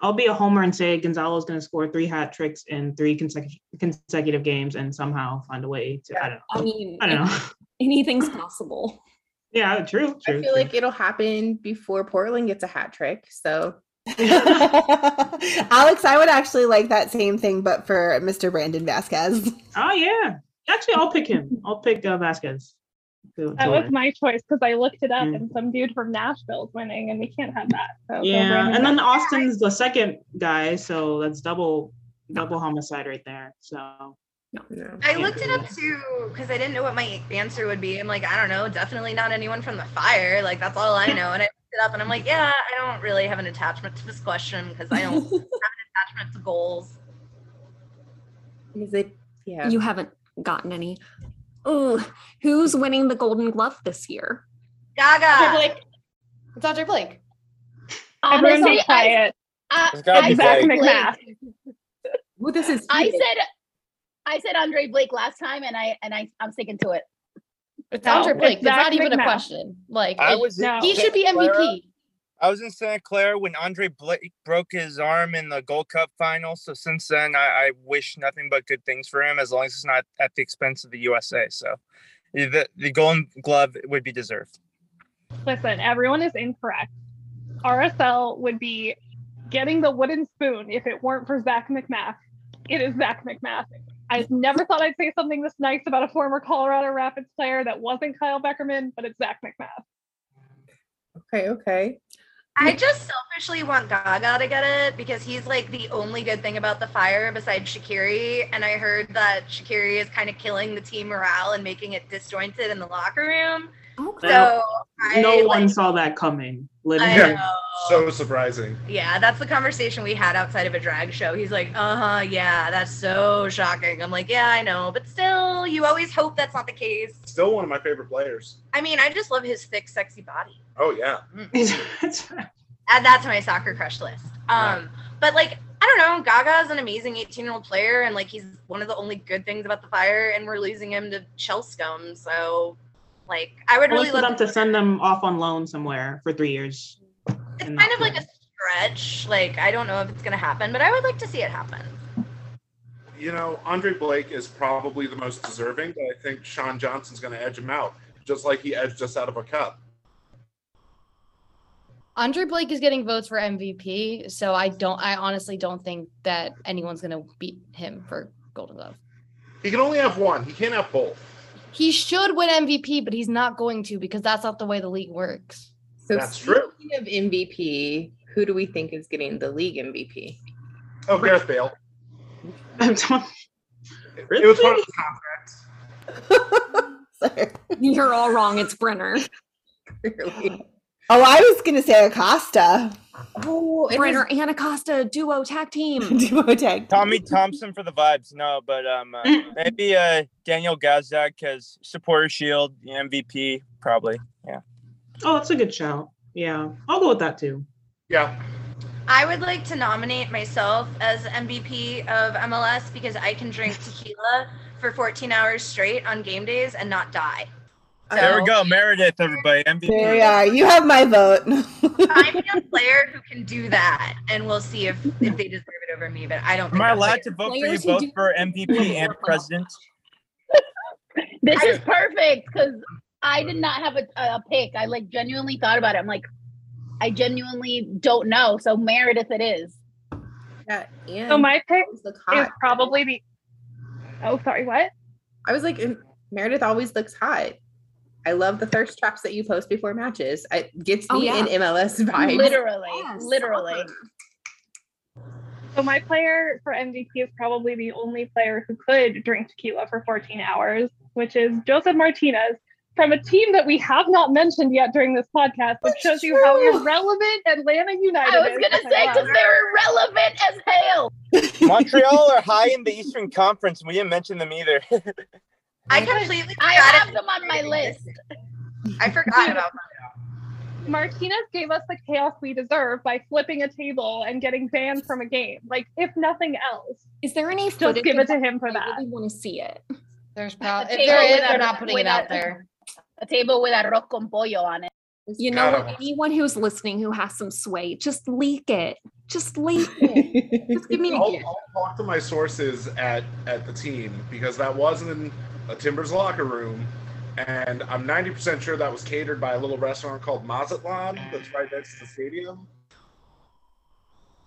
I'll be a homer and say Gonzalo's going to score three hat tricks in three consecutive consecutive games and somehow find a way to. I don't know. I mean, I don't know. Anything's possible. Yeah, true. true I feel true. like it'll happen before Portland gets a hat trick. So Alex, I would actually like that same thing, but for Mr. Brandon Vazquez. Oh yeah, actually, I'll pick him. I'll pick uh, Vazquez. That was my choice because I looked it up mm. and some dude from Nashville's winning, and we can't have that. So yeah, and then Austin's the second guy, so that's double double homicide right there. So no, I looked it up too because I didn't know what my answer would be. I'm like, I don't know, definitely not anyone from the fire. Like that's all I know. And I looked it up and I'm like, yeah, I don't really have an attachment to this question because I don't have an attachment to goals. Is it? Yeah. You haven't gotten any. Oh, who's winning the Golden Glove this year? Gaga. Andre Blake. It's Andre Blake. Honestly, I, uh, I, Zac MacMath. Well, this is. I said I said Andre Blake last time, and I and I I'm sticking to it. It's no, Andre Blake. It's, it's not even a question. Like I was, no. he should be MVP. I was in Santa Clara when Andre Blake broke his arm in the Gold Cup final. So since then, I, I wish nothing but good things for him, as long as it's not at the expense of the USA. So eh, the the Golden Glove would be deserved. Listen, everyone is incorrect. RSL would be getting the wooden spoon if it weren't for Zac MacMath. It is Zac MacMath. I never thought I'd say something this nice about a former Colorado Rapids player that wasn't Kyle Beckerman, but it's Zac MacMath. Okay, okay. I just selfishly want Gaga to get it because he's like the only good thing about the fire besides Shaqiri. And I heard that Shaqiri is kind of killing the team morale and making it disjointed in the locker room. Okay. So no one like, saw that coming. Literally. So surprising. Yeah, that's the conversation we had outside of a drag show. He's like, uh huh, yeah, that's so shocking. I'm like, yeah, I know, but still, you always hope that's not the case. Still one of my favorite players. I mean, I just love his thick, sexy body. Oh yeah. Add that to my soccer crush list. Um, but like, I don't know. Gaga is an amazing 18 year old player, and like, he's one of the only good things about the fire, and we're losing him to Chelstone. So like I would really love them to send them off on loan somewhere for three years. It's kind of like a stretch. Like I don't know if it's gonna happen, but I would like to see it happen. You know, Andre Blake is probably the most deserving, but I think Sean Johnson's gonna edge him out, just like he edged us out of a cup. Andre Blake is getting votes for MVP, so I don't I honestly don't think that anyone's gonna beat him for Golden Glove. He can only have one. He can't have both. He should win MVP, but he's not going to because that's not the way the league works. So that's true. of MVP, who do we think is getting the league MVP? Oh, Gareth Bale. I'm talking. Really? It was part of the contract. You're all wrong. It's Brenner. Clearly. Oh, I was gonna say Acosta. Oh, Brenner is- and Acosta duo tag team. duo tag. Tommy Thompson for the vibes. No, but um, uh, maybe uh Daniel Gazdag because supporter shield MVP probably. Yeah. Oh, that's a good shout. Yeah, I'll go with that too. Yeah. I would like to nominate myself as MVP of MLS because I can drink tequila for 14 hours straight on game days and not die. So, there we go, Meredith. Everybody, MVP. There you are. You have my vote. Find me a player who can do that, and we'll see if, if they deserve it over me. But I don't. Am I allowed to vote for you both for MVP and president? this is perfect because I did not have a, a pick. I like genuinely thought about it. I'm like, I genuinely don't know. So Meredith, it is. Yeah. So my pick is probably the. Oh, sorry. What? I was like, Meredith always looks hot. I love the thirst traps that you post before matches. It gets oh, me oh, yeah. in MLS vibes. Literally, yes. literally. So my player for MVP is probably the only player who could drink tequila for 14 hours, which is Josef Martinez from a team that we have not mentioned yet during this podcast, which That's shows true. you how irrelevant Atlanta United I was going to say, because they're irrelevant as hell. Montreal are high in the Eastern Conference. We didn't mention them either. I completely I have them on my list. I forgot about them. Martinez gave us the chaos we deserve by flipping a table and getting banned from a game. Like, if nothing else, is there any? Just give it to him for that. I really want to see it. There's probably if there is, they're not putting it out there. A table with arroz con pollo on it. You know, anyone who's listening who has some sway, just leak it. Just leak it. just give me I'll, I'll talk to my sources at at the team because that wasn't in a Timbers locker room, and I'm 90% sure that was catered by a little restaurant called Mazatlan that's right next to the stadium.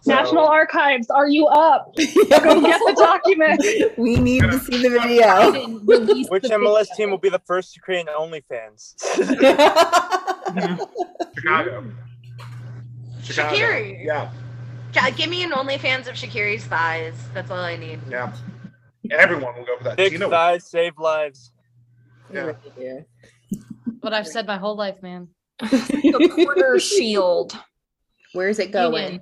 So- National Archives, are you up? Go get the document. We need to see the video. Which MLS team will be the first to create an OnlyFans? Chicago. Chicago. Shaqiri. Yeah. Yeah, give me an OnlyFans of Shaqiri's thighs. That's all I need. Yeah. Everyone will go for that. Big Tina- thighs save lives. Yeah. What I've said my whole life, man. the quarter shield. Where's it going? Union.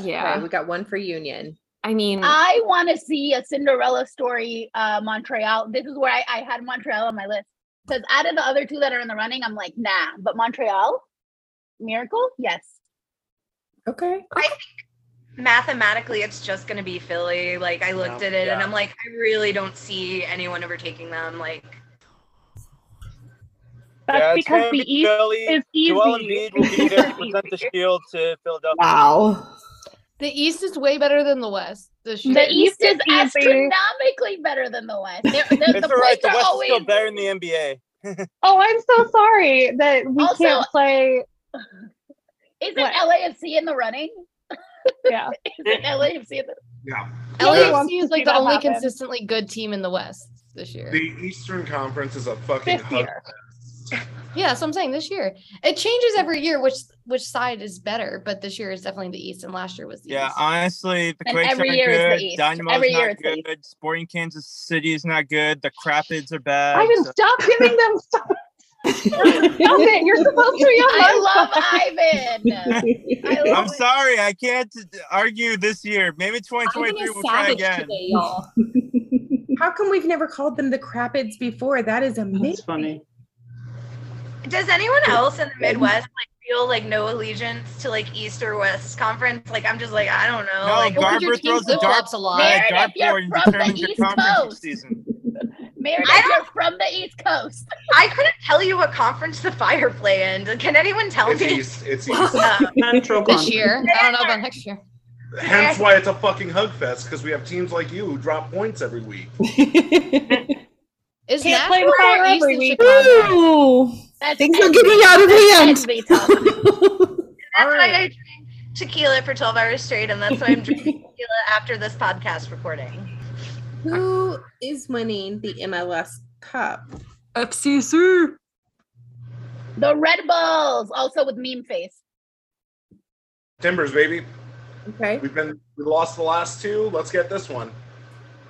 Yeah. Okay, we got one for Union. I mean, I want to see a Cinderella story, uh, Montreal. This is where I, I had Montreal on my list. Because out of the other two that are in the running, I'm like, nah. But Montreal, Miracle, yes. Okay. I think mathematically it's just going to be Philly. Like, I looked Yeah. at it and I'm like, I really don't see anyone overtaking them. Like, That's yeah, because the be East Philly. is easy. Joel Embiid will be there to present the shield to Philadelphia. Wow. The East is way better than the West this year. The East is easy. astronomically better than the West. They're- they're- It's the all right. points The are West is still better than the NBA. Oh, I'm so sorry that we Also- can't play. Isn't What? LAFC in the running? Yeah. Isn't LAFC Yeah. Nobody LAFC is like the only happen. consistently good team in the West this year. The Eastern Conference is a fucking hug. Yeah, that's what I'm saying. This year, it changes every year which which side is better, but this year is definitely the East, and last year was the Yeah, East. honestly, the Quakes every aren't year is the good. East. Dynamo's Every year not it's the good. Sporting Kansas City is not good. The Crapids are bad. Ivan, so- stop giving them stuff. Stop it. You're supposed to be on I love Ivan. I love I'm sorry, I can't argue this year. Maybe 2023 we'll try again. today, y'all. How come we've never called them the Crapids before? That is That's amazing. funny. does anyone else in the Midwest like feel like no allegiance to like East or West Conference? Like, I'm just like, I don't know. No, like, Well, 'cause Garber throws the dart, flip-flops a lot. Meredith, you're dartboard and from the East conference Coast. season. Meredith, I don't- you're from the East Coast. I couldn't tell you what conference the Fire play in. Can anyone tell It's me? East. It's East. Uh, Central This Conference. year, I don't know about next year. Hence why it's a fucking hug fest because we have teams like you who drop points every week. Is Can't play Nashville the Fire East every week. Chicago? Ooh. That's Things are envy. getting out of That's hand. envy talk. That's why I drink tequila for 12 hours straight, and that's why I'm drinking tequila after this podcast recording. Who is winning the MLS Cup? FCC. The Red Bulls, also with meme face. Timbers, baby. Okay. We've been we lost the last two. Let's get this one.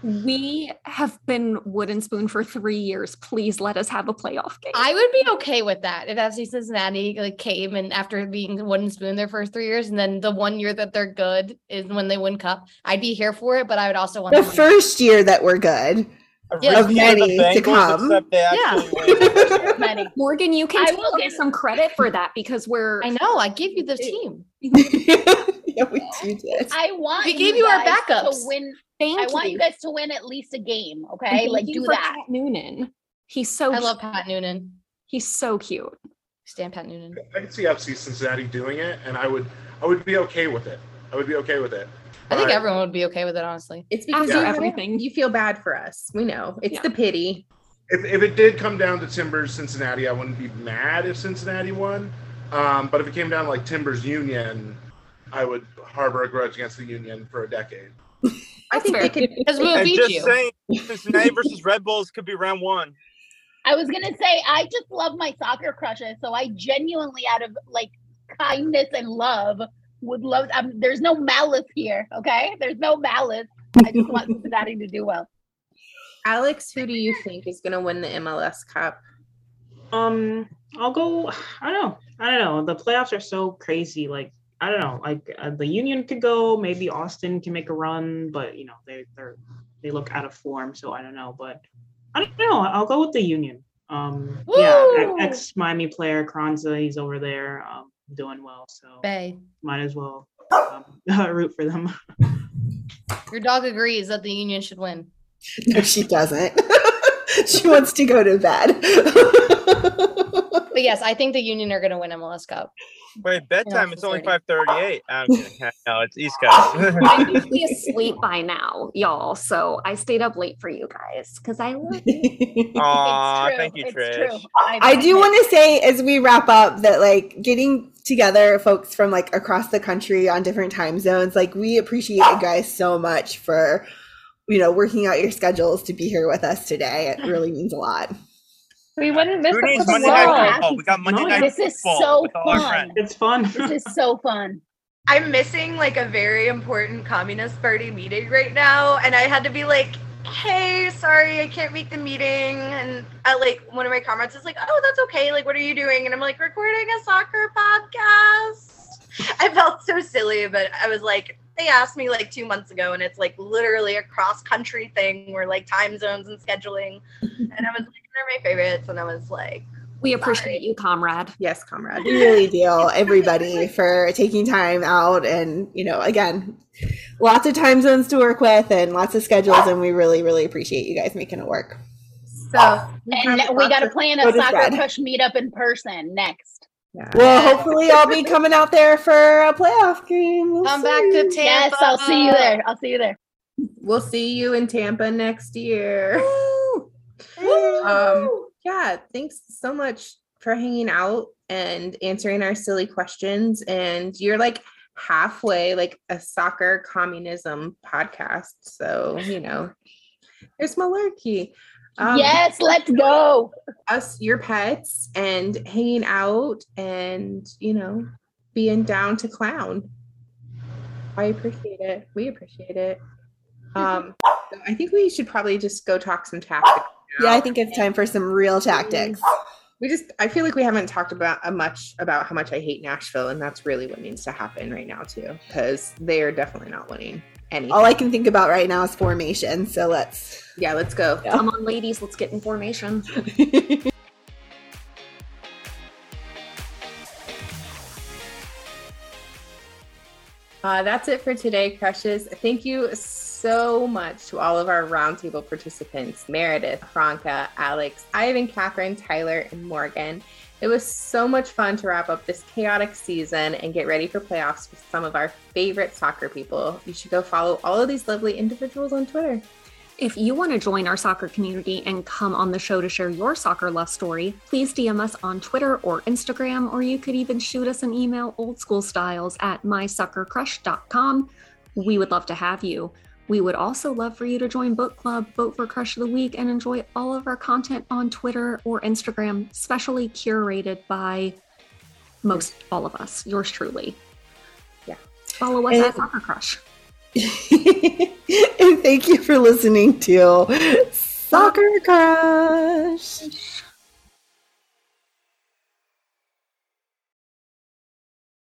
We have been wooden spoon for three years. Please let us have a playoff game. I would be okay with that if FC Cincinnati like came and after being wooden spoon their first three years, and then the one year that they're good is when they win cup. I'd be here for it, but I would also want the to- first year that we're good. Yeah. of the Many to come. Yeah. Many. Morgan, you can I take will get some credit for that because we're I know. I gave you the team. yeah, we did. this. I want We gave you our guys backups. to win. Thank I want you guys to win at least a game. Okay, thank like you do for that. Pat Noonan. He's so I love Pat Noonan. he's so cute. Stand Pat Noonan. I could see FC Cincinnati doing it, and I would I would be okay with it. I would be okay with it. I think But everyone would be okay with it, honestly. It's because After you, everything. you feel bad for us. We know. It's Yeah. the pity. If, if it did come down to Timbers Cincinnati, I wouldn't be mad if Cincinnati won. Um, but if it came down to like Timbers Union, I would harbor a grudge against the Union for a decade. I think fair. they could. Because we'll And beat just you. saying, Cincinnati versus Red Bulls could be round one. I was gonna say I just love my soccer crushes, so I genuinely, out of like kindness and love, would love. Um, there's no malice here. Okay, there's no malice. I just want Cincinnati to do well. Alex, who do you think is going to win the MLS Cup? Um, I'll go. I don't know. I don't know. The playoffs are so crazy. Like I don't know. Like uh, the Union could go. Maybe Austin can make a run, but you know they they're they look out of form. So I don't know. But I don't know. I'll go with the Union. Um, yeah, ex Miami player Carranza. He's over there, um, doing well. So Bay. might as well um, root for them. Your dog agrees that the Union should win. No, she doesn't. she wants to go to bed. But yes, I think the Union are going to win MLS Cup. Wait, bedtime. It's only five thirty-eight. No, it's East Coast. I'm usually asleep by now, y'all. So I stayed up late for you guys because I love you. Aw, thank you, Trish. I do want to say as we wrap up that like getting together folks from like across the country on different time zones, like we appreciate you guys so much for you know working out your schedules to be here with us today. It really means a lot. We wouldn't miss Who the needs. Monday night football? We got Monday night This is football so with all our fun. friends. It's fun. This is so fun. I'm missing like a very important Communist Party meeting right now, and I had to be like, "Hey, sorry, I can't make the meeting." And uh, like one of my comrades is like, "Oh, that's okay. Like, what are you doing?" And I'm like, "Recording a soccer podcast." I felt so silly, but I was like, they asked me like two months ago, and it's like literally a cross country thing where like time zones and scheduling, and I was like, "They're my favorites," and I was like, We appreciate you, comrade. Yes, comrade. We really do, everybody, for taking time out and, you know, again, lots of time zones to work with and lots of schedules. And we really, really appreciate you guys making it work. So And we got to plan So a soccer Brad. crush meetup in person next. Well, hopefully, I'll be coming out there for a playoff game. We'll Come back to Tampa. Yes, I'll see you there. I'll see you there. We'll see you in Tampa next year. Um, yeah, thanks so much for hanging out and answering our silly questions. And you're like halfway like a soccer communism podcast. So, you know, there's malarkey. Um, yes, let's go. Us, your pets, and hanging out and, you know, being down to clown. I appreciate it. We appreciate it. Um, so I think we should probably just go talk some tactics. Yeah, I think it's time for some real tactics. we just I feel like we haven't talked about uh, much about how much I hate Nashville, and that's really what needs to happen right now too, because they are definitely not winning anything. All I can think about right now is formation. So let's. yeah, let's go. Come on, ladies, let's get in formation. Uh, that's it for today, crushes. Thank you so much to all of our roundtable participants Meredith, Franca, Alex, Ivan, Catherine, Tyler, and Morgan. It was so much fun to wrap up this chaotic season and get ready for playoffs with some of our favorite soccer people. You should go follow all of these lovely individuals on Twitter. If you want to join our soccer community and come on the show to share your soccer love story, please DM us on Twitter or Instagram, or you could even shoot us an email old school styles at mysoccercrush.com. We would love to have you. We would also love for you to join Book Club, vote for Crush of the Week, and enjoy all of our content on Twitter or Instagram, specially curated by most all of us, yours truly. Yeah. Follow us And- at Soccer Crush. and thank you for listening to Soccer Crush.